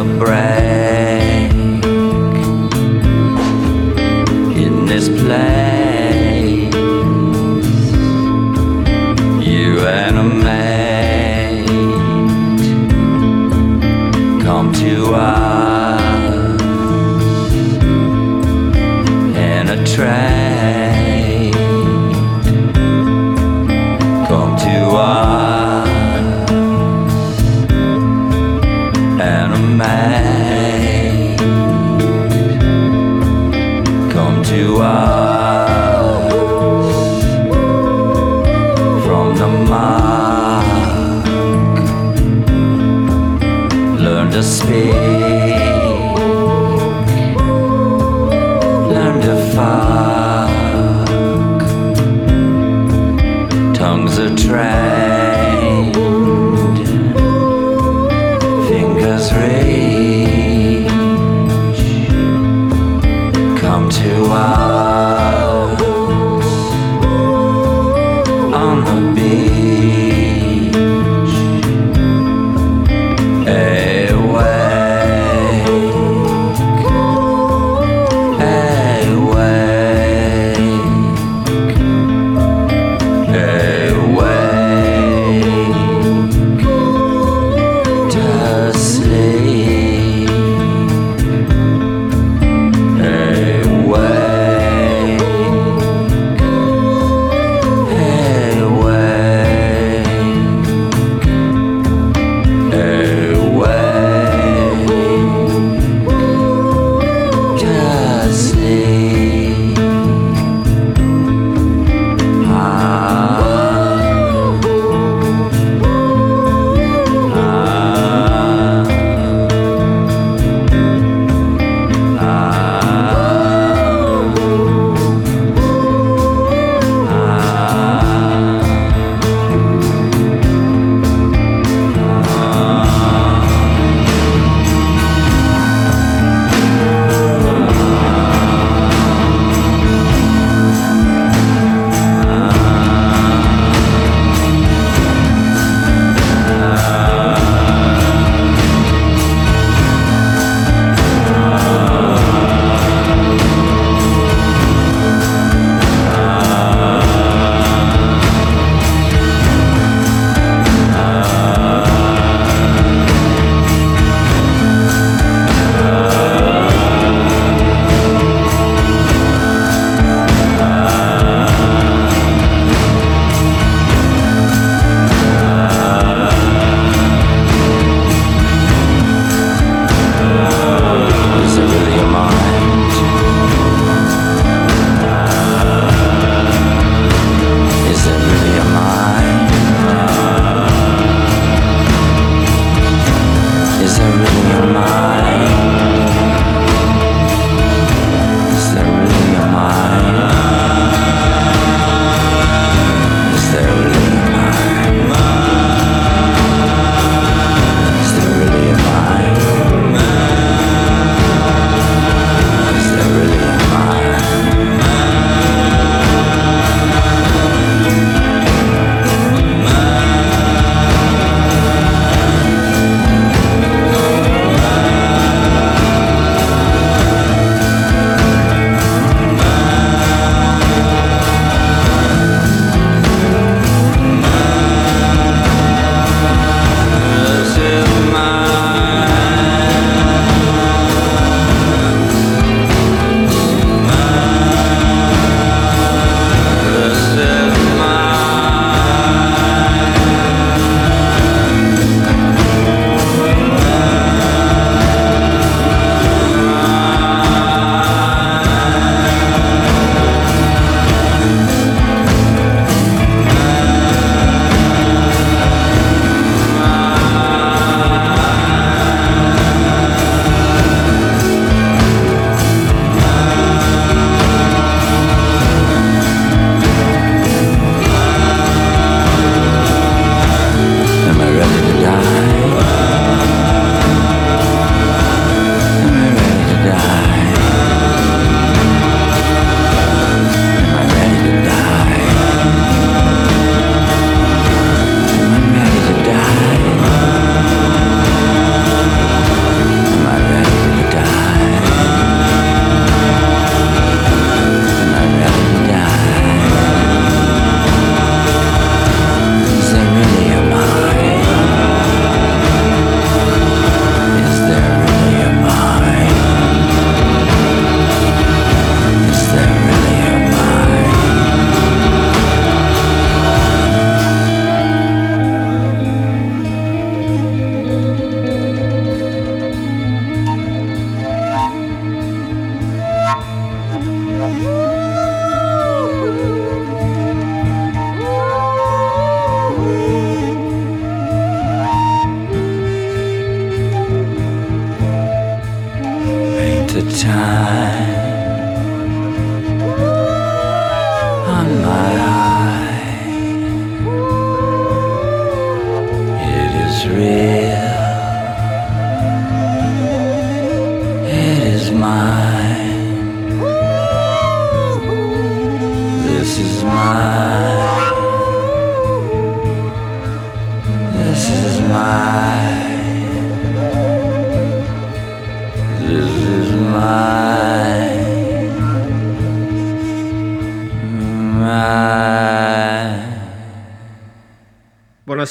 in to time.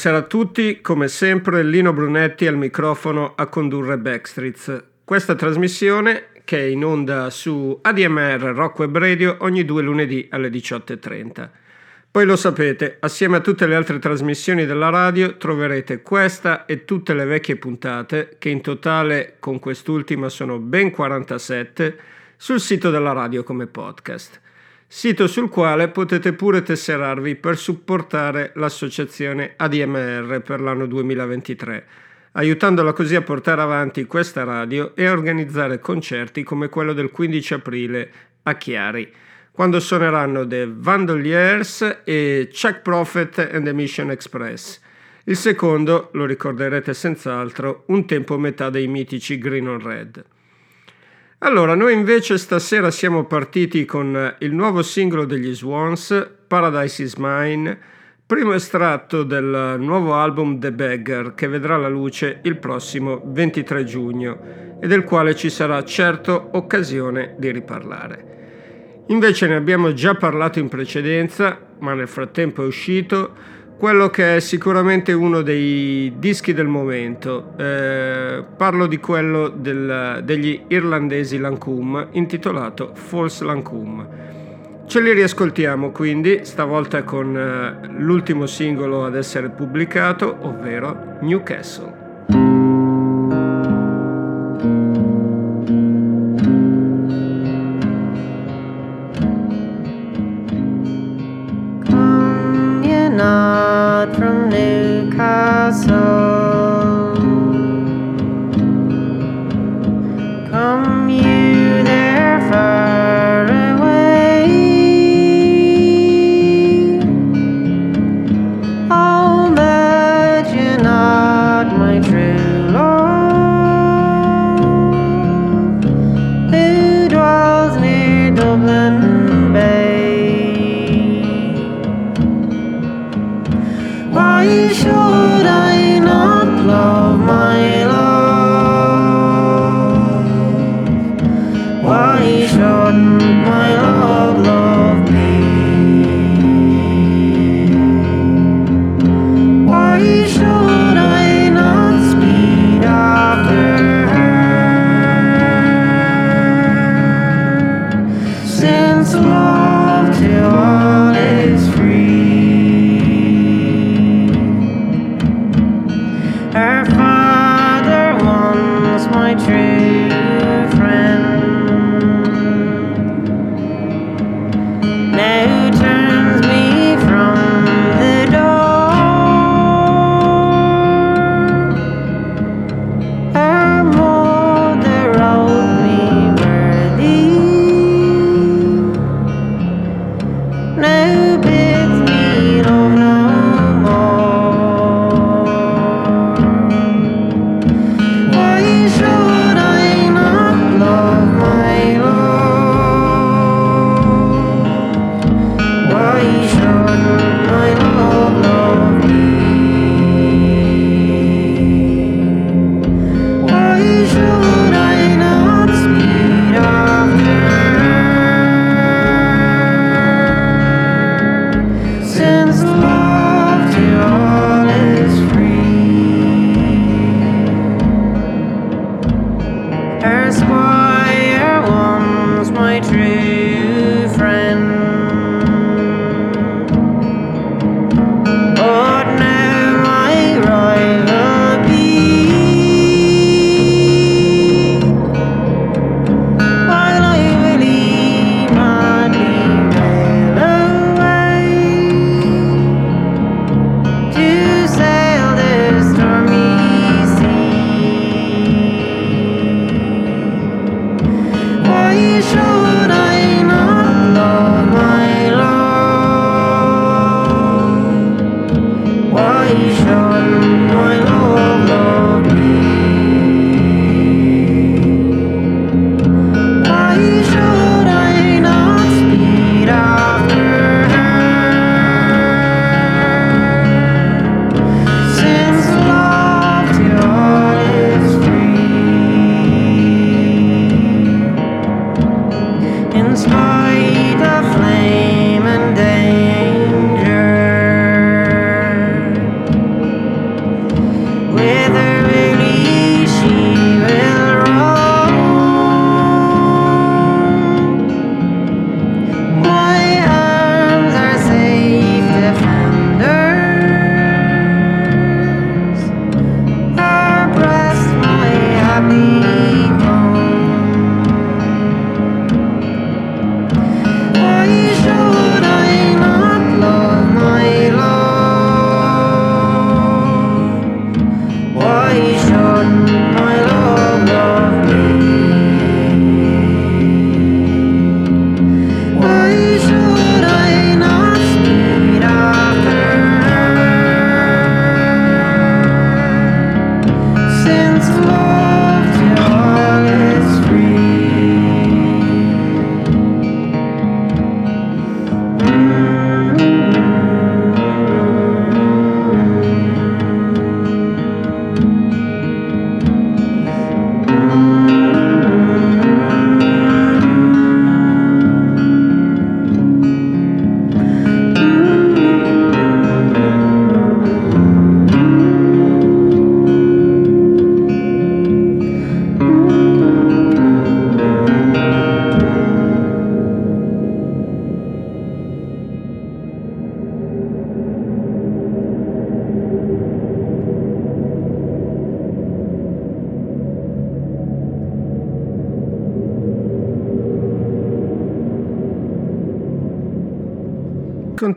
Buonasera a tutti, come sempre Lino Brunetti al microfono a condurre Backstreets. Questa trasmissione che è in onda su ADMR Rock Web Radio ogni due lunedì alle 18.30. Poi lo sapete, assieme a tutte le altre trasmissioni della radio troverete questa e tutte le vecchie puntate, che in totale con quest'ultima sono ben 47, sul sito della radio come podcast. Sito sul quale potete pure tesserarvi per supportare l'associazione ADMR per l'anno 2023, aiutandola così a portare avanti questa radio e a organizzare concerti come quello del 15 aprile a Chiari quando suoneranno The Vandaliers e Chuck Prophet and the Mission Express. Il secondo, lo ricorderete senz'altro, un tempo metà dei mitici Green on Red. Allora, noi invece stasera siamo partiti con il nuovo singolo degli Swans, Paradise is Mine, primo estratto del nuovo album The Beggar che vedrà la luce il prossimo 23 giugno e del quale ci sarà certo occasione di riparlare. Invece ne abbiamo già parlato in precedenza, ma nel frattempo è uscito quello che è sicuramente uno dei dischi del momento. Eh, parlo di quello del, degli irlandesi Lancome, intitolato False Lancome. Ce li riascoltiamo quindi, stavolta con eh, l'ultimo singolo ad essere pubblicato, ovvero Newcastle. Why should I not love my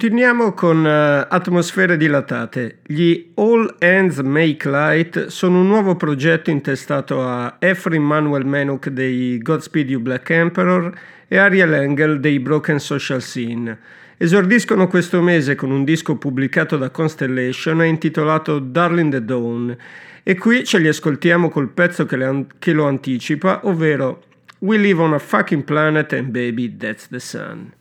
Continuiamo con uh, atmosfere dilatate. Gli All Hands Make Light sono un nuovo progetto intestato a Ephraim Manuel Menuk dei Godspeed You Black Emperor e Ariel Engel dei Broken Social Scene. Esordiscono questo mese con un disco pubblicato da Constellation intitolato Darling the Dawn e qui ce li ascoltiamo col pezzo che, an- che lo anticipa, ovvero We live on a fucking planet and baby that's the sun.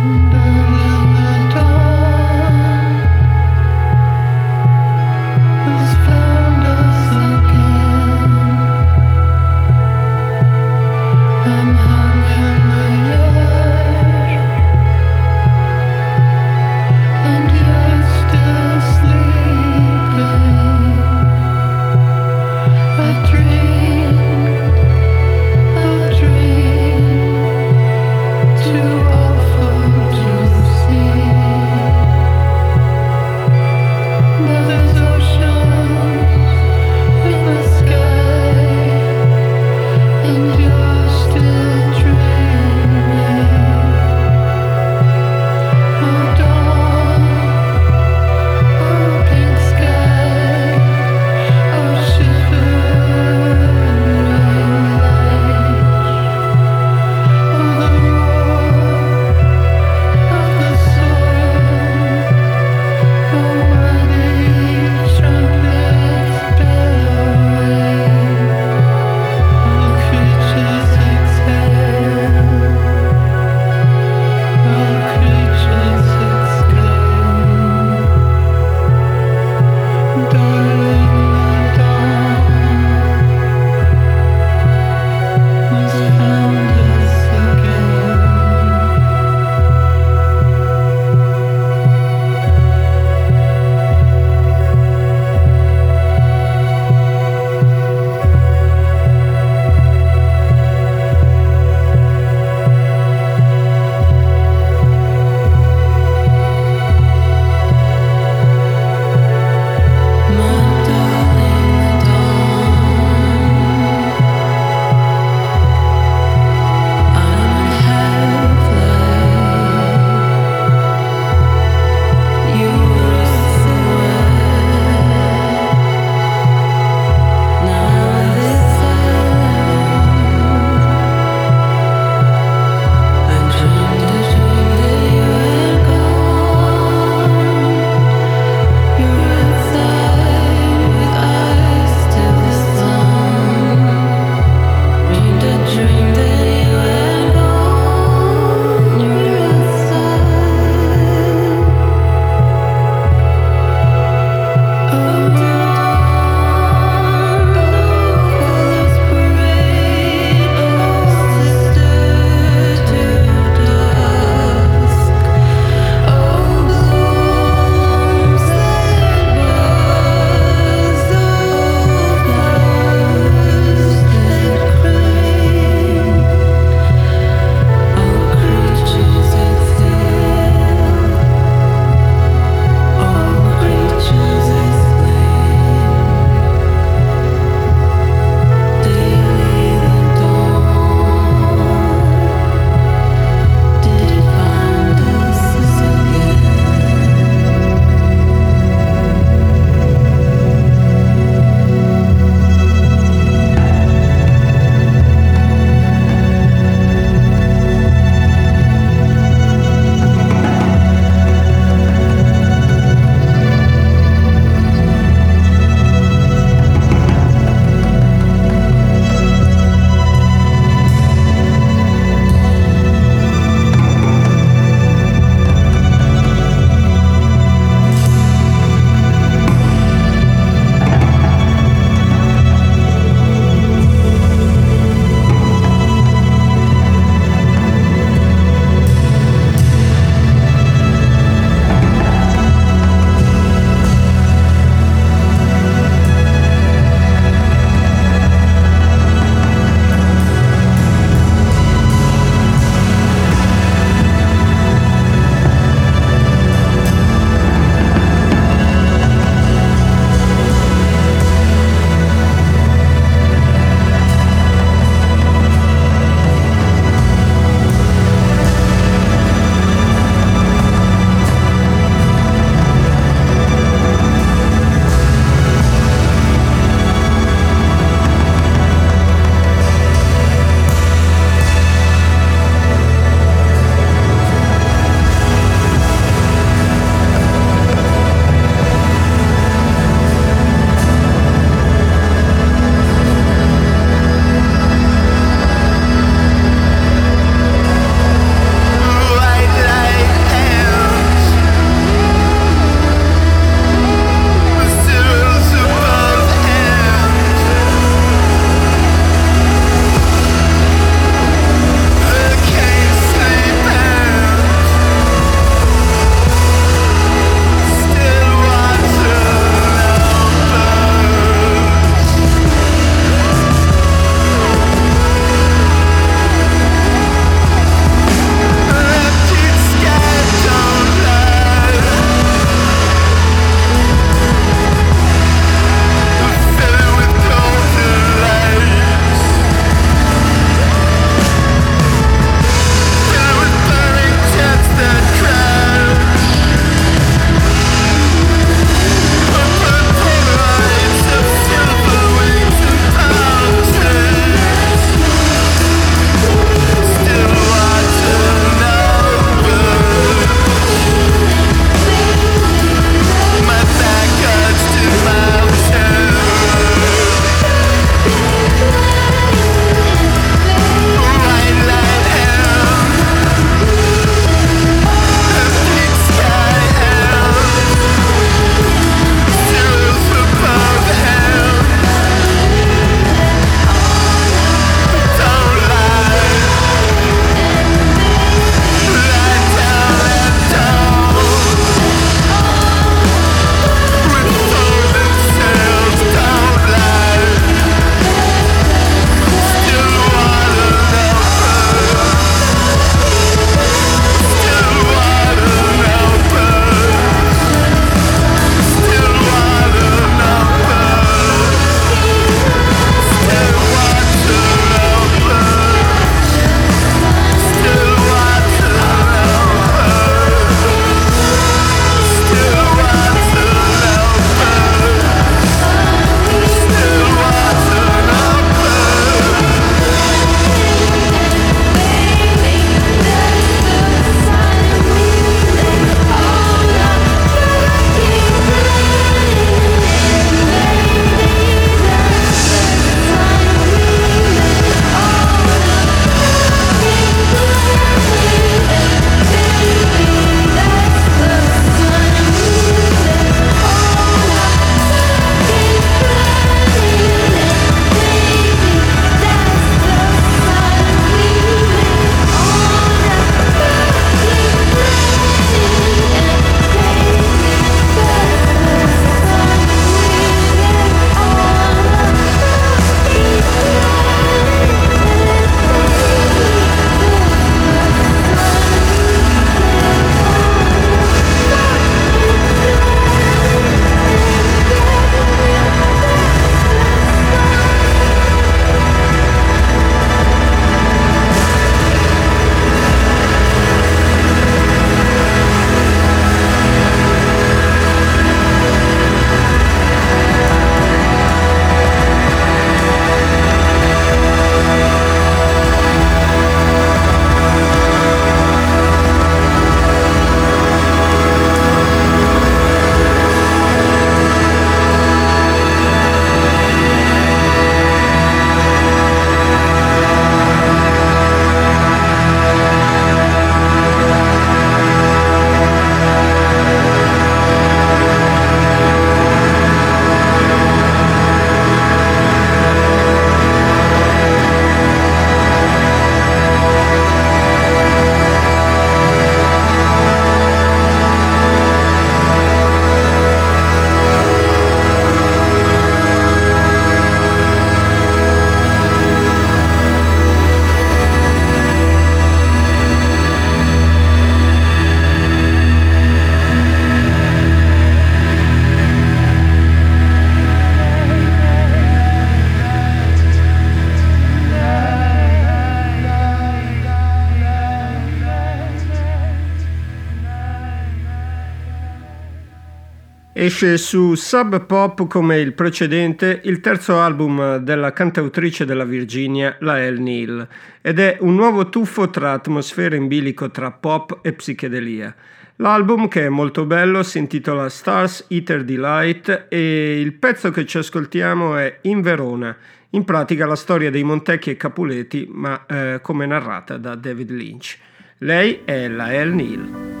Esce su Sub Pop come il precedente il terzo album della cantautrice della Virginia, Lael Neal, ed è un nuovo tuffo tra atmosfere in bilico tra pop e psichedelia. L'album, che è molto bello, si intitola Stars Eater Delight e il pezzo che ci ascoltiamo è In Verona, in pratica la storia dei Montecchi e Capuleti, ma eh, come narrata da David Lynch. Lei è Lael Neal.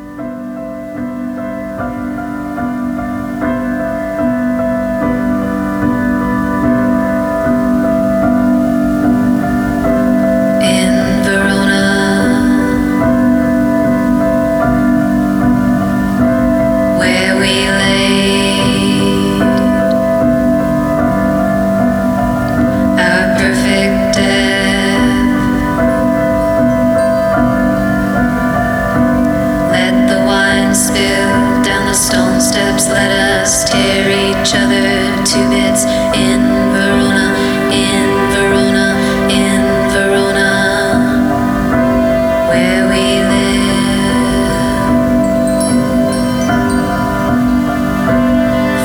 each other to bits in Verona, in Verona, in Verona, where we live.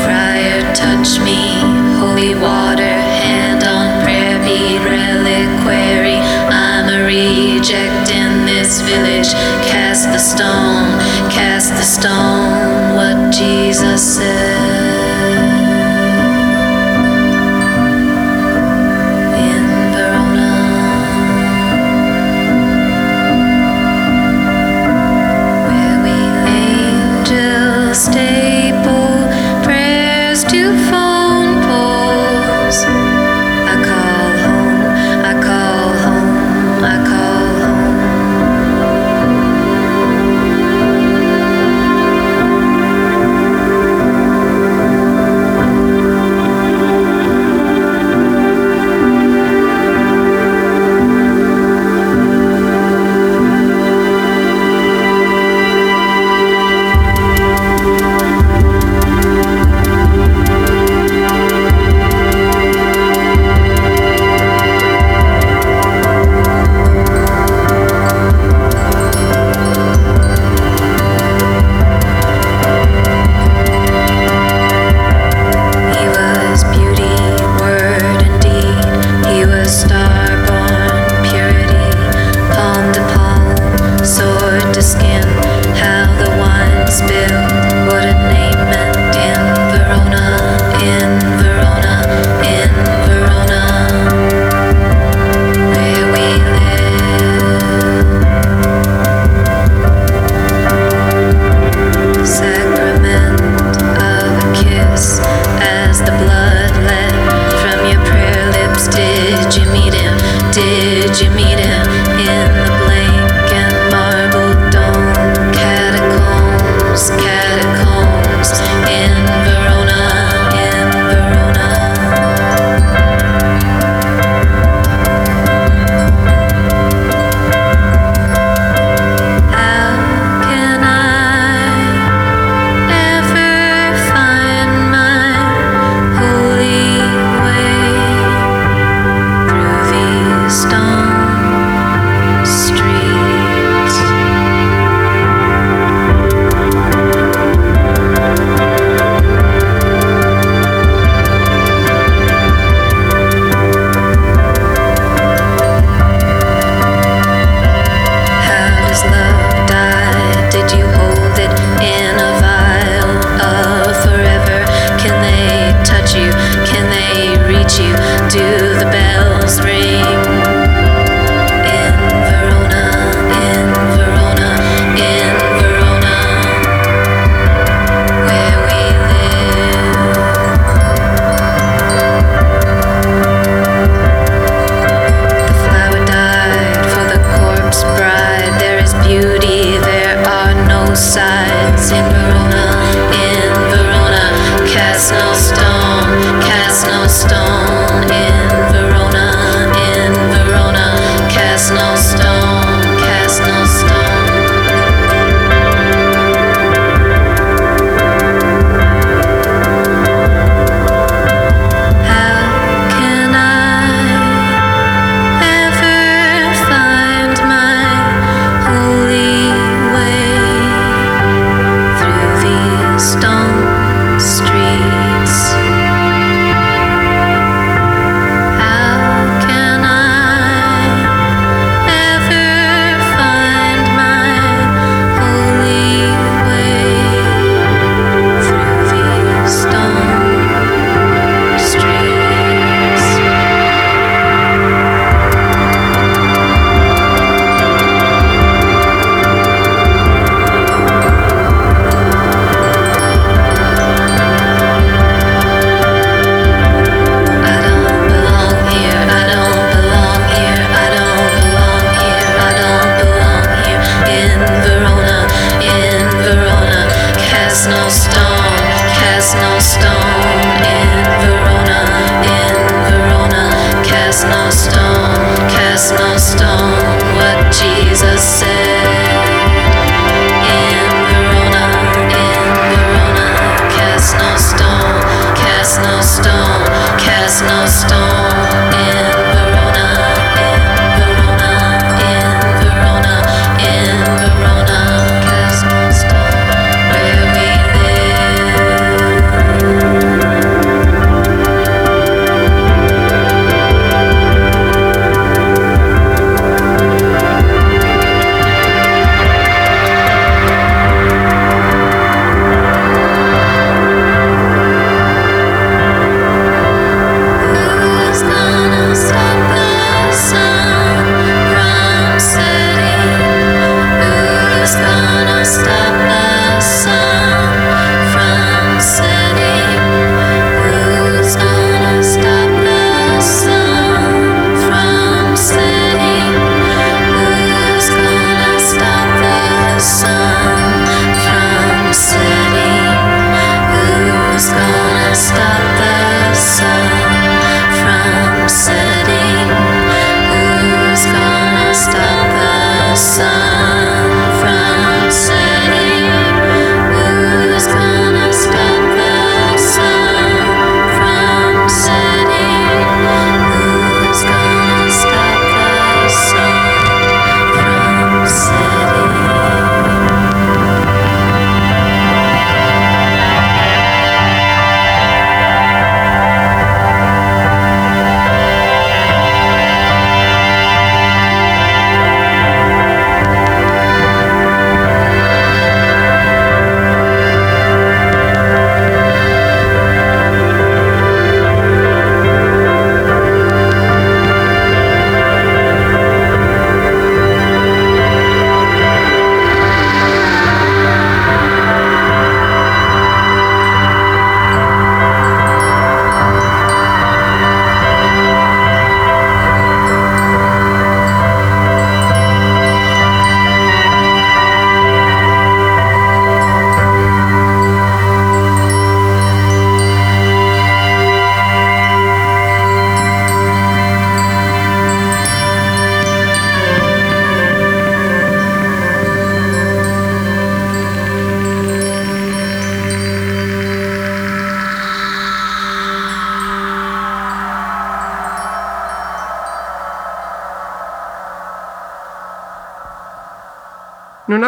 Friar, touch me, holy water, hand on prayer bead, reliquary. I'm a reject in this village. Cast the stone, cast the stone.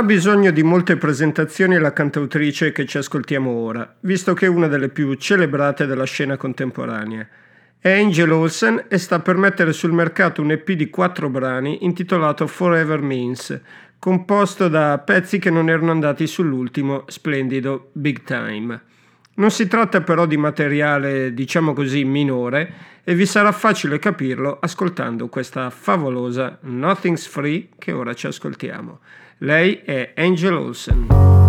Bisogno di molte presentazioni la cantautrice che ci ascoltiamo ora, visto che è una delle più celebrate della scena contemporanea. È Angel Olsen e sta per mettere sul mercato un EP di quattro brani intitolato Forever Means, composto da pezzi che non erano andati sull'ultimo splendido Big Time. Non si tratta però di materiale, diciamo così, minore e vi sarà facile capirlo ascoltando questa favolosa Nothing's Free che ora ci ascoltiamo. Lei è Angel Olsen.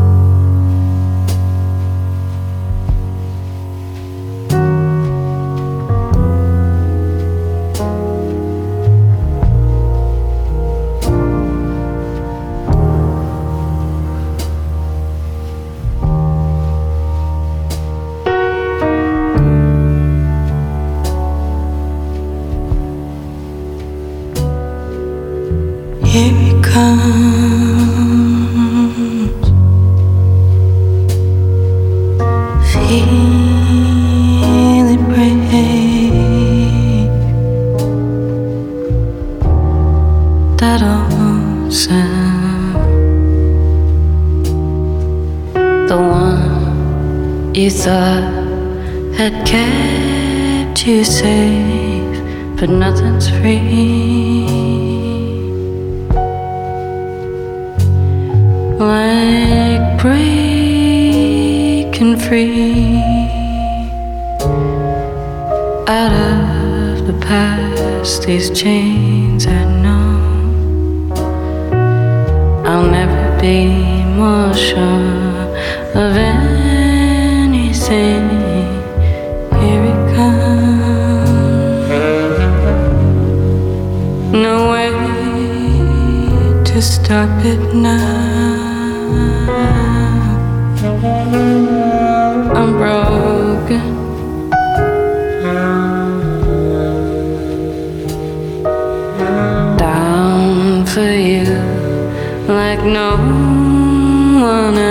For you like no one else.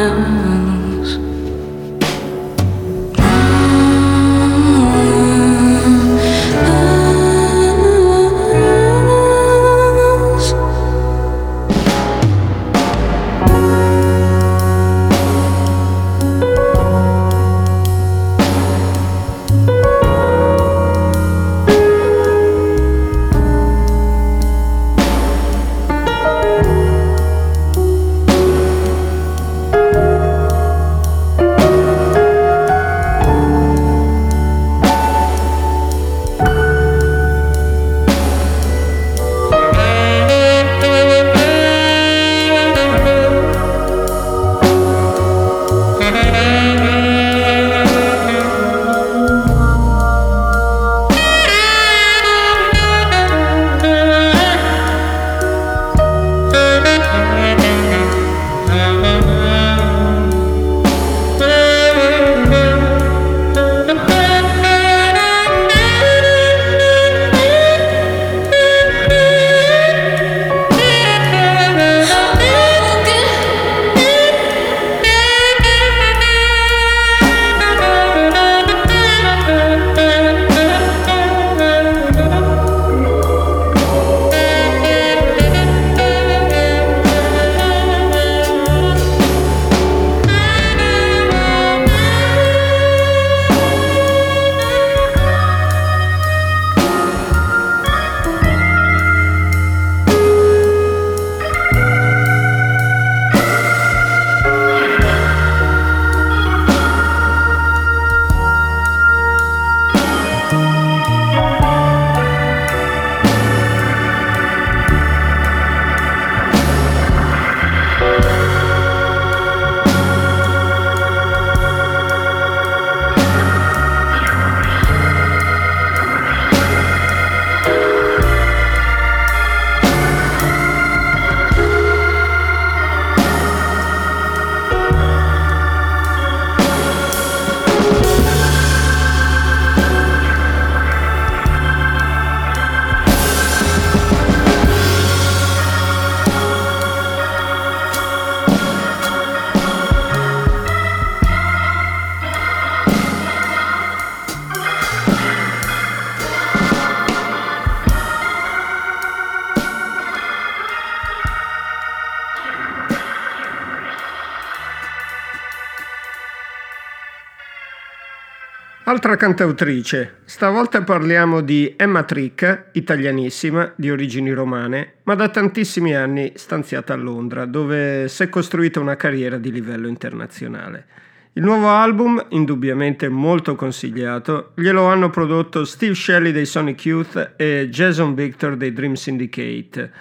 Altra cantautrice, stavolta parliamo di Emma Trick, italianissima, di origini romane, ma da tantissimi anni stanziata a Londra, dove si è costruita una carriera di livello internazionale. Il nuovo album, indubbiamente molto consigliato, glielo hanno prodotto Steve Shelley dei Sonic Youth e Jason Victor dei Dream Syndicate,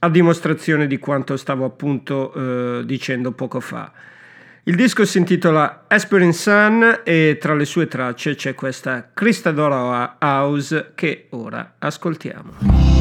a dimostrazione di quanto stavo appunto eh, dicendo poco fa. Il disco si intitola Aspirin Sun e tra le sue tracce c'è questa Cristadora House che ora ascoltiamo.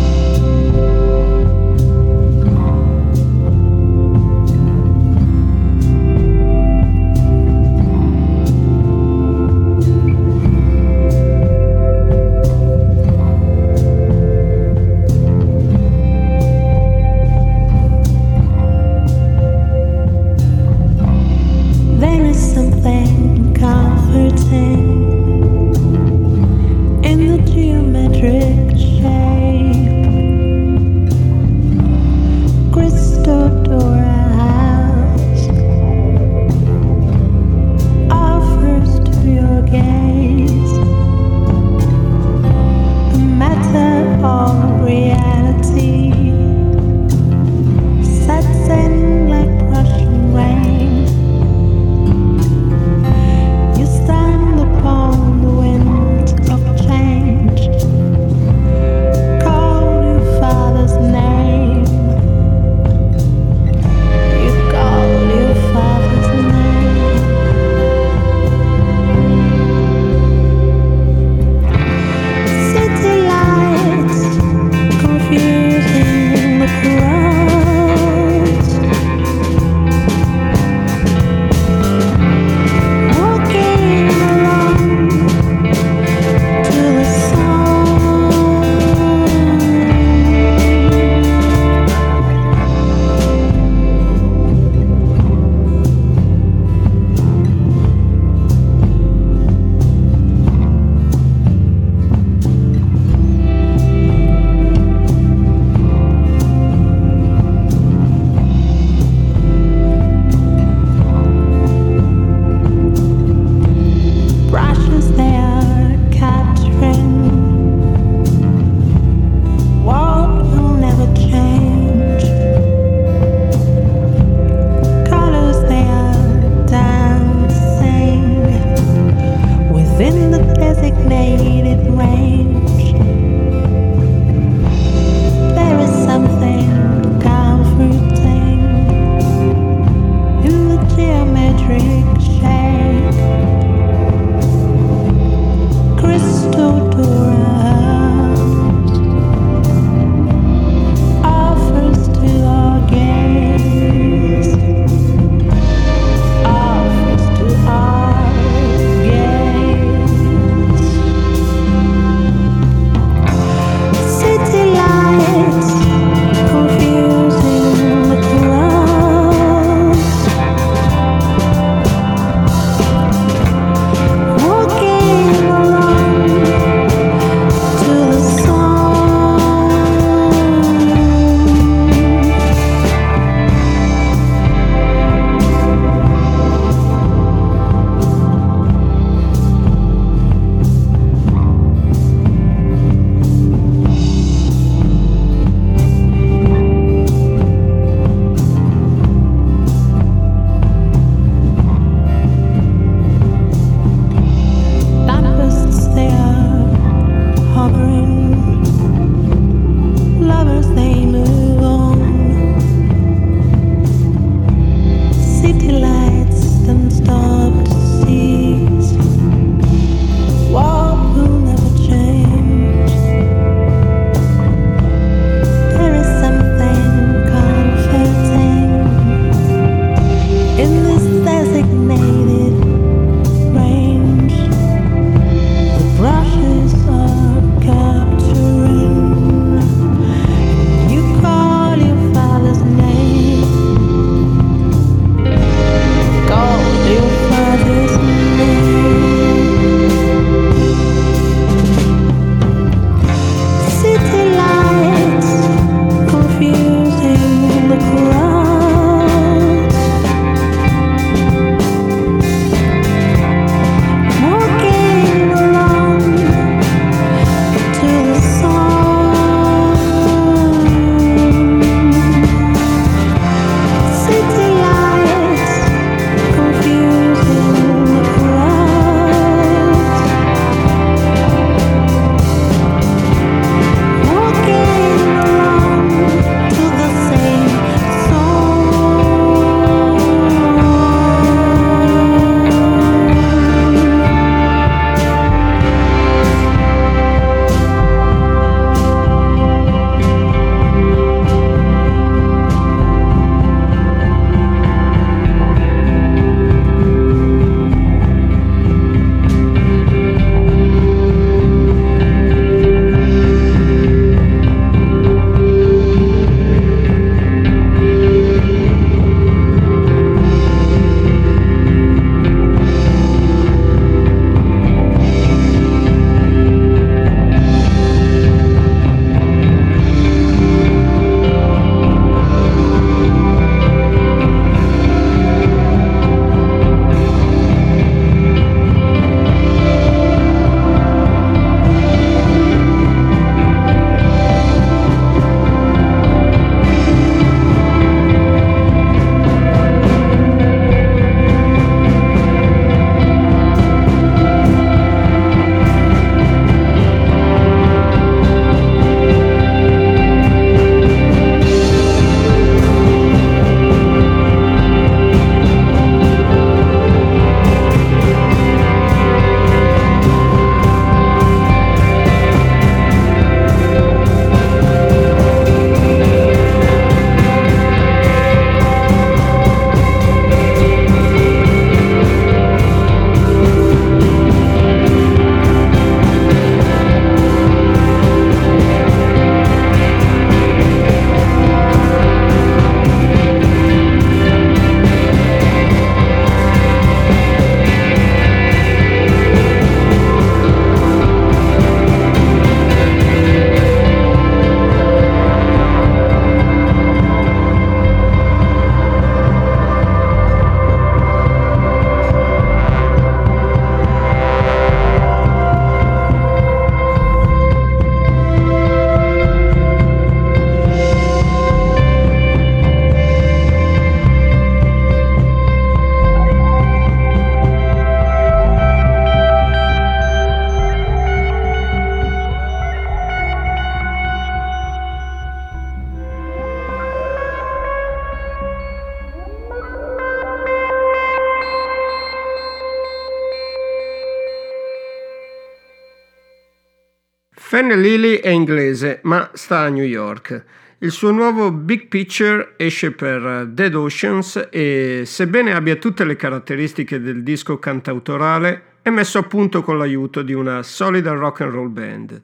Fanny Lilly è inglese, ma sta a New York. Il suo nuovo Big Picture esce per Dead Oceans e, sebbene abbia tutte le caratteristiche del disco cantautorale, è messo a punto con l'aiuto di una solida rock and roll band.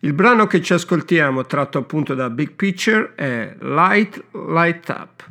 Il brano che ci ascoltiamo, tratto appunto da Big Picture, è Light Light Up.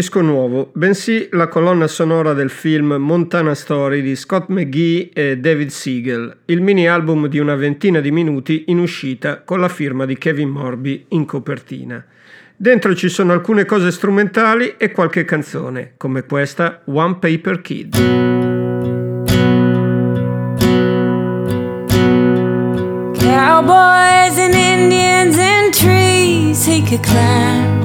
Disco nuovo, bensì la colonna sonora del film Montana Story di Scott McGee e David Siegel, il mini album di una ventina di minuti in uscita con la firma di Kevin Morby in copertina. Dentro ci sono alcune cose strumentali e qualche canzone, come questa One Paper Kid. Cowboys and Indians and trees he could climb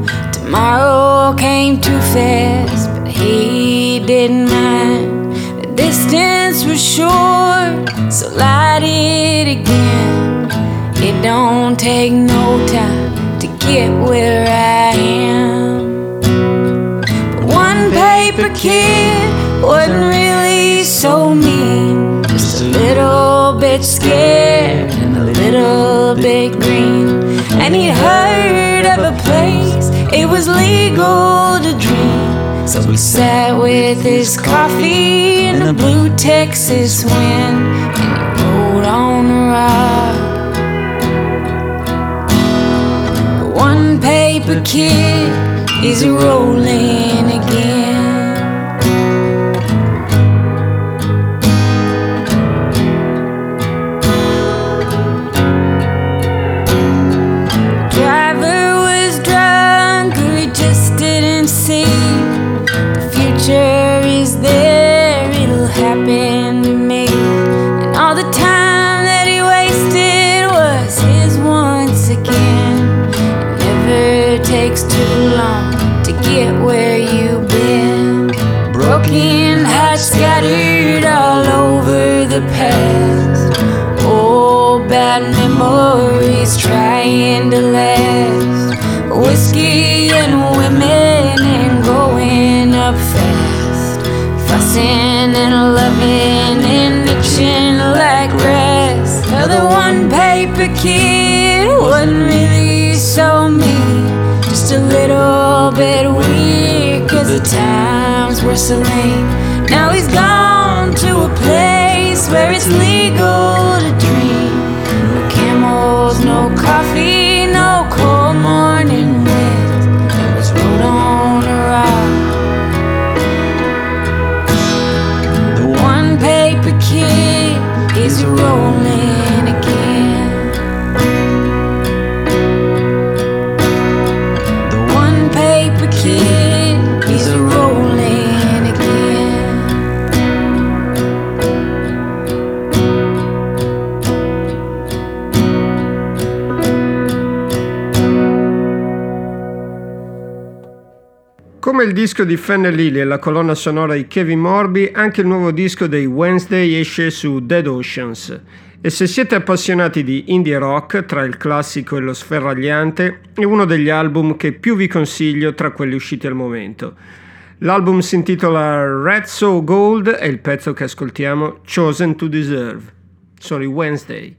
tomorrow came too fast, but he didn't mind. The distance was short, so light it again. It don't take no time to get where I am. But one paper kid wasn't really so mean, just a little bit scared and a little bit green. And he place it was legal to dream. So we sat with his coffee in the blue Texas wind and he rode on the rock. One paper kid is rolling Broken hearts scattered all over the past. Old bad memories trying to last. Whiskey and women and growing up fast. Fussing and loving and itching like grass. The one paper kid wasn't really so mean. Just a little bit weird, cause the times were lame. Now he's gone to a place where it's legal disco di Fennel Lily e la colonna sonora di Kevin Morby, anche il nuovo disco dei Wednesday esce su Dead Oceans. E se siete appassionati di indie rock, tra il classico e lo sferragliante, è uno degli album che più vi consiglio tra quelli usciti al momento. L'album si intitola Red So Gold e il pezzo che ascoltiamo Chosen to Deserve. I Wednesday.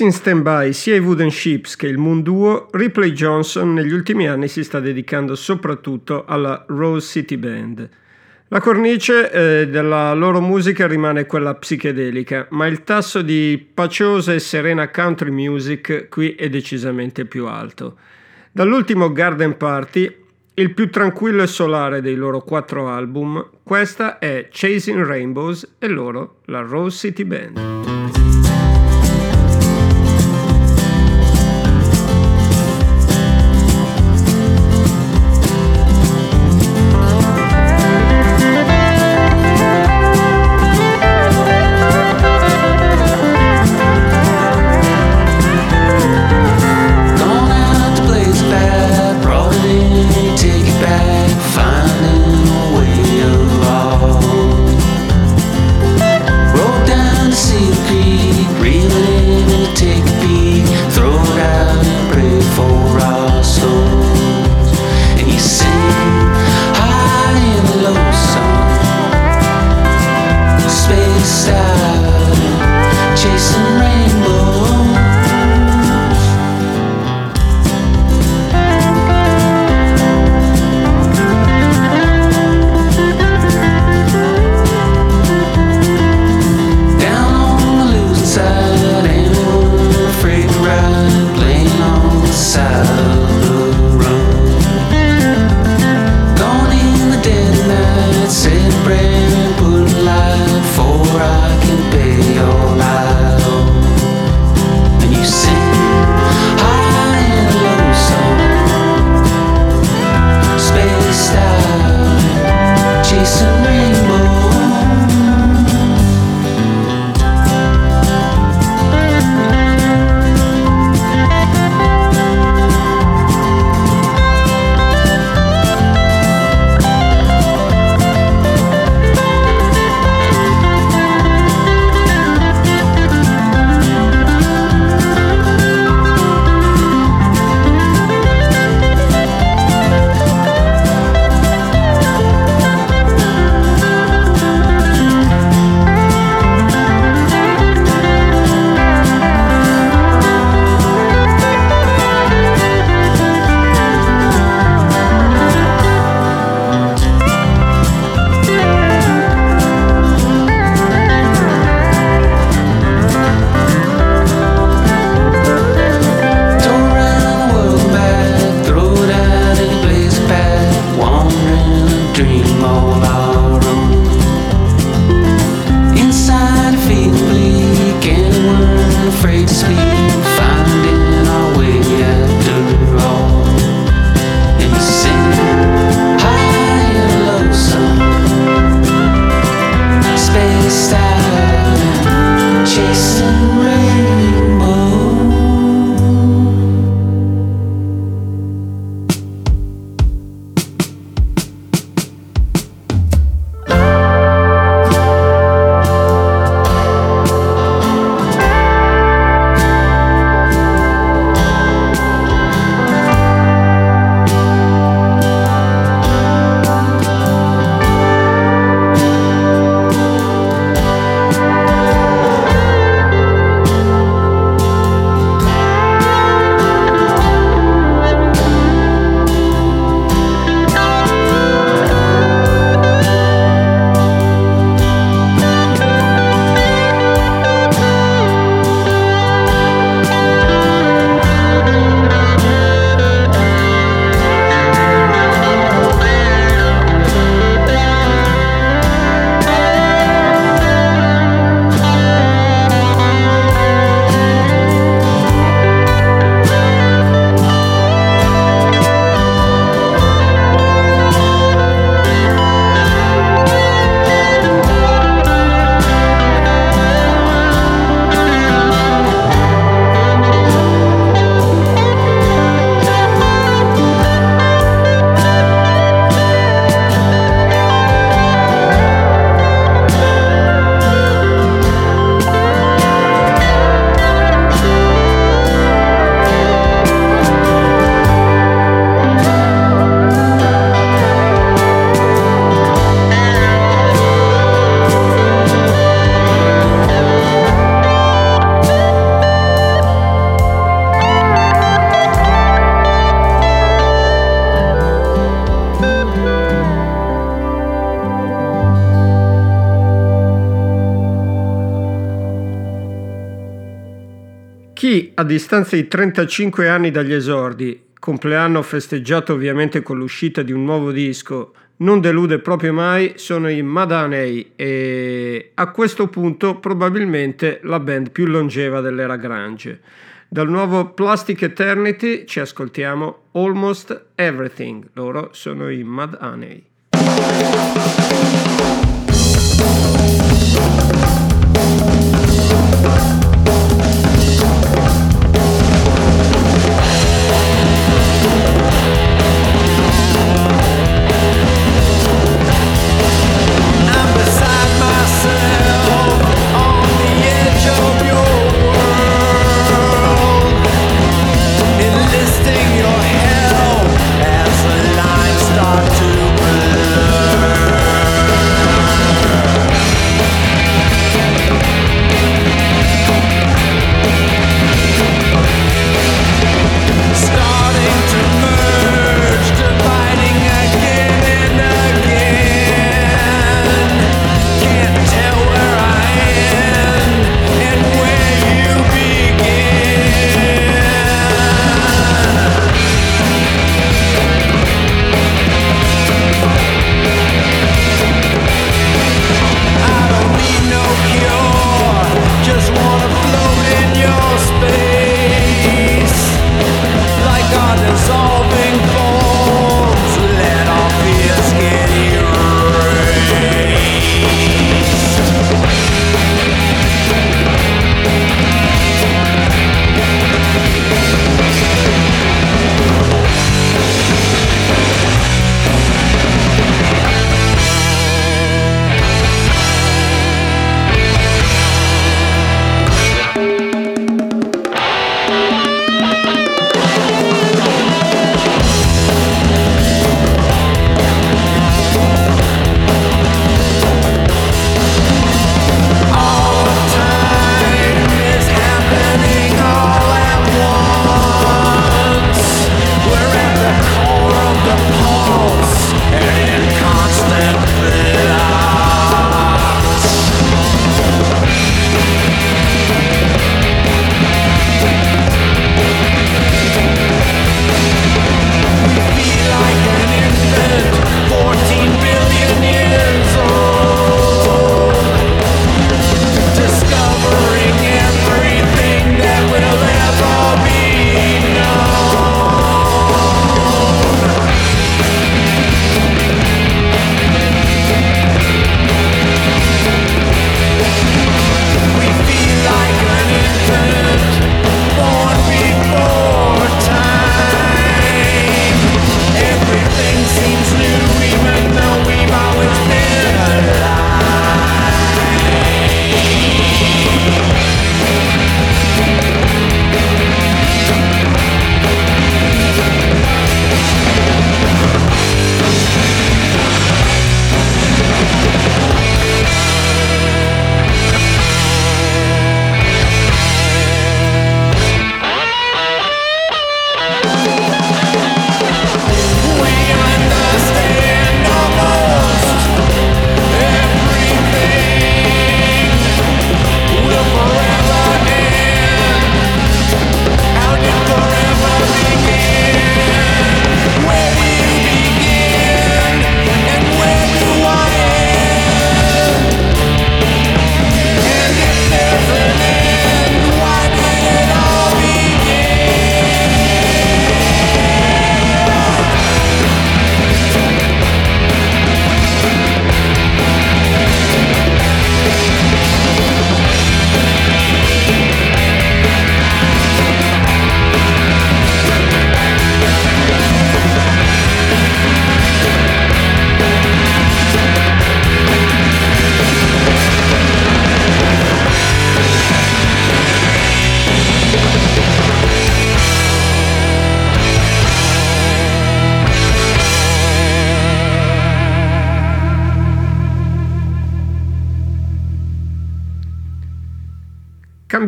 In stand-by sia i Wooden Ships che il Moon Duo, Ripley Johnson negli ultimi anni si sta dedicando soprattutto alla Rose City Band. La cornice eh, della loro musica rimane quella psichedelica, ma il tasso di paciosa e serena country music qui è decisamente più alto. Dall'ultimo Garden Party, il più tranquillo e solare dei loro quattro album, questa è Chasing Rainbows e loro la Rose City Band. A distanza di 35 anni dagli esordi, compleanno festeggiato ovviamente con l'uscita di un nuovo disco, non delude proprio mai, sono i Madanei e a questo punto probabilmente la band più longeva dell'era Grange. Dal nuovo Plastic Eternity ci ascoltiamo Almost Everything, loro sono i Mad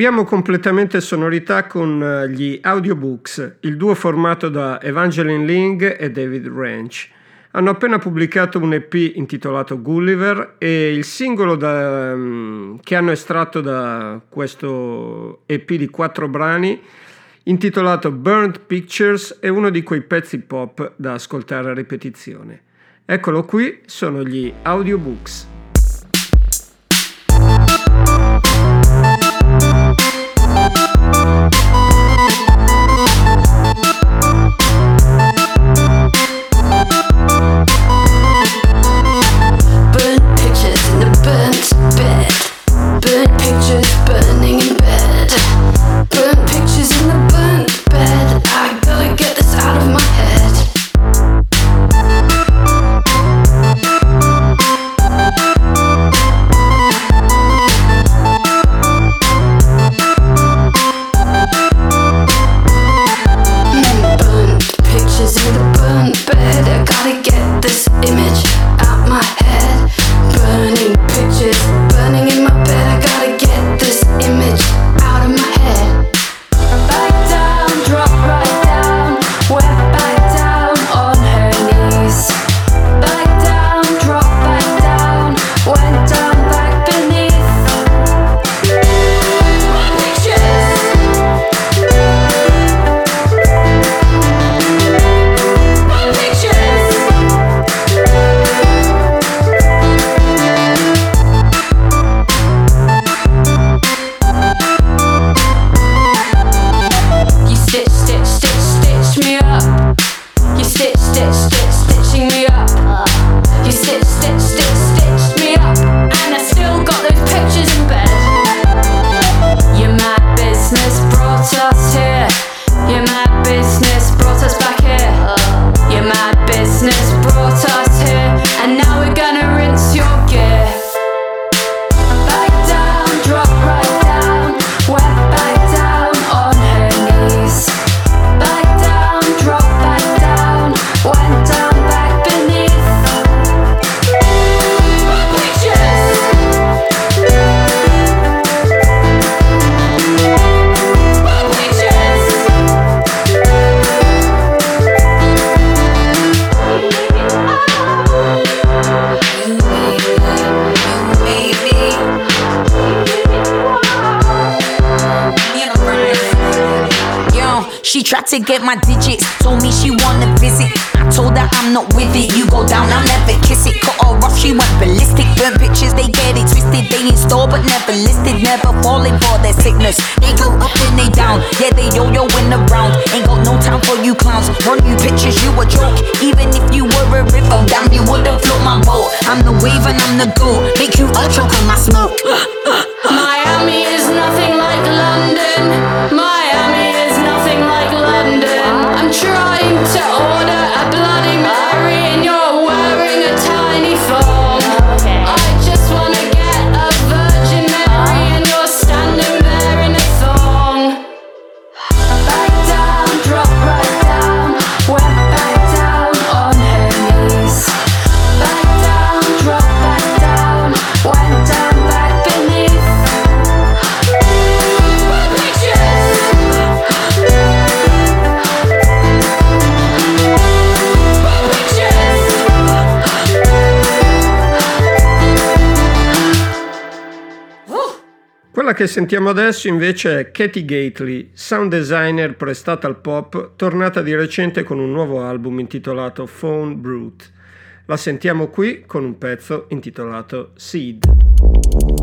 Cambiamo completamente sonorità con eh, gli audiobooks, il duo formato da Evangeline Ling e David Ranch. Hanno appena pubblicato un EP intitolato Gulliver e il singolo da, mm, che hanno estratto da questo EP di quattro brani intitolato Burnt Pictures è uno di quei pezzi pop da ascoltare a ripetizione. Eccolo qui, sono gli audiobooks. And. Yeah, they yo yo in the round. Ain't got no time for you clowns. Run you pictures, you a joke. Even if you were a river, damn, you wouldn't float my boat. I'm the wave and I'm the goat. Make you all choke on my smoke. Che sentiamo adesso invece è Katie Gately, sound designer prestata al pop, tornata di recente con un nuovo album intitolato Phone Brute. La sentiamo qui con un pezzo intitolato Seed.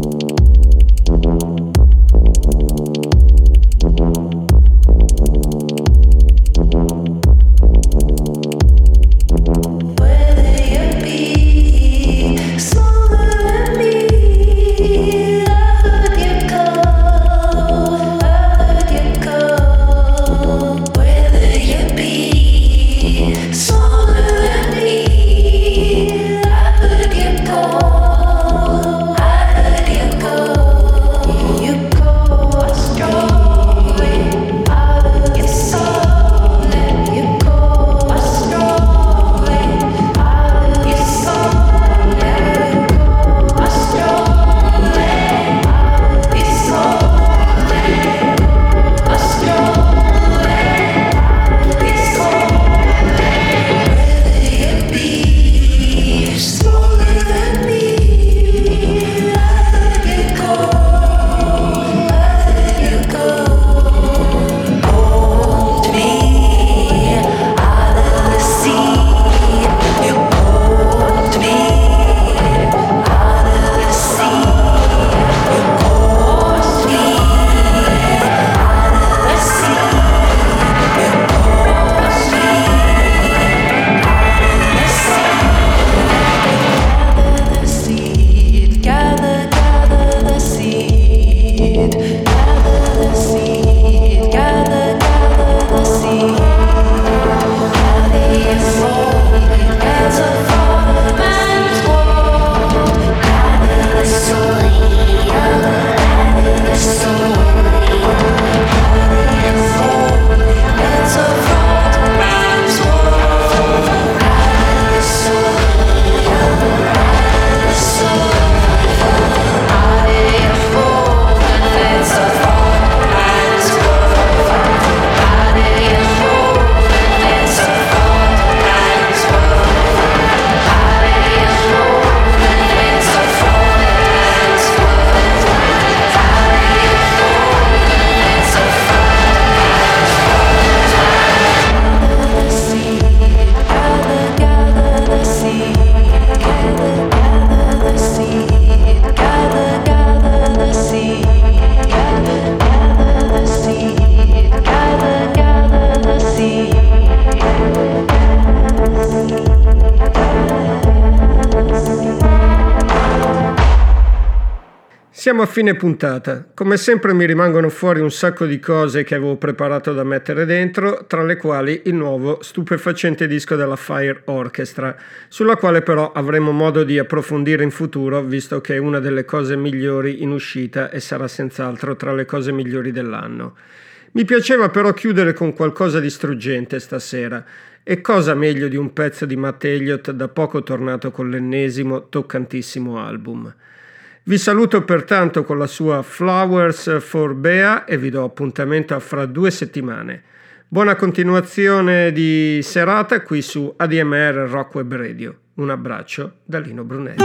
Siamo a fine puntata. Come sempre mi rimangono fuori un sacco di cose che avevo preparato da mettere dentro, tra le quali il nuovo stupefacente disco della Fire Orchestra, sulla quale però avremo modo di approfondire in futuro, visto che è una delle cose migliori in uscita e sarà senz'altro tra le cose migliori dell'anno. Mi piaceva però chiudere con qualcosa di struggente stasera. E cosa meglio di un pezzo di Matt Elliott da poco tornato con l'ennesimo toccantissimo album. Vi saluto pertanto con la sua Flowers for Bea e vi do appuntamento a fra due settimane. Buona continuazione di serata qui su ADMR Rock Web Radio. Un abbraccio da Lino Brunetti.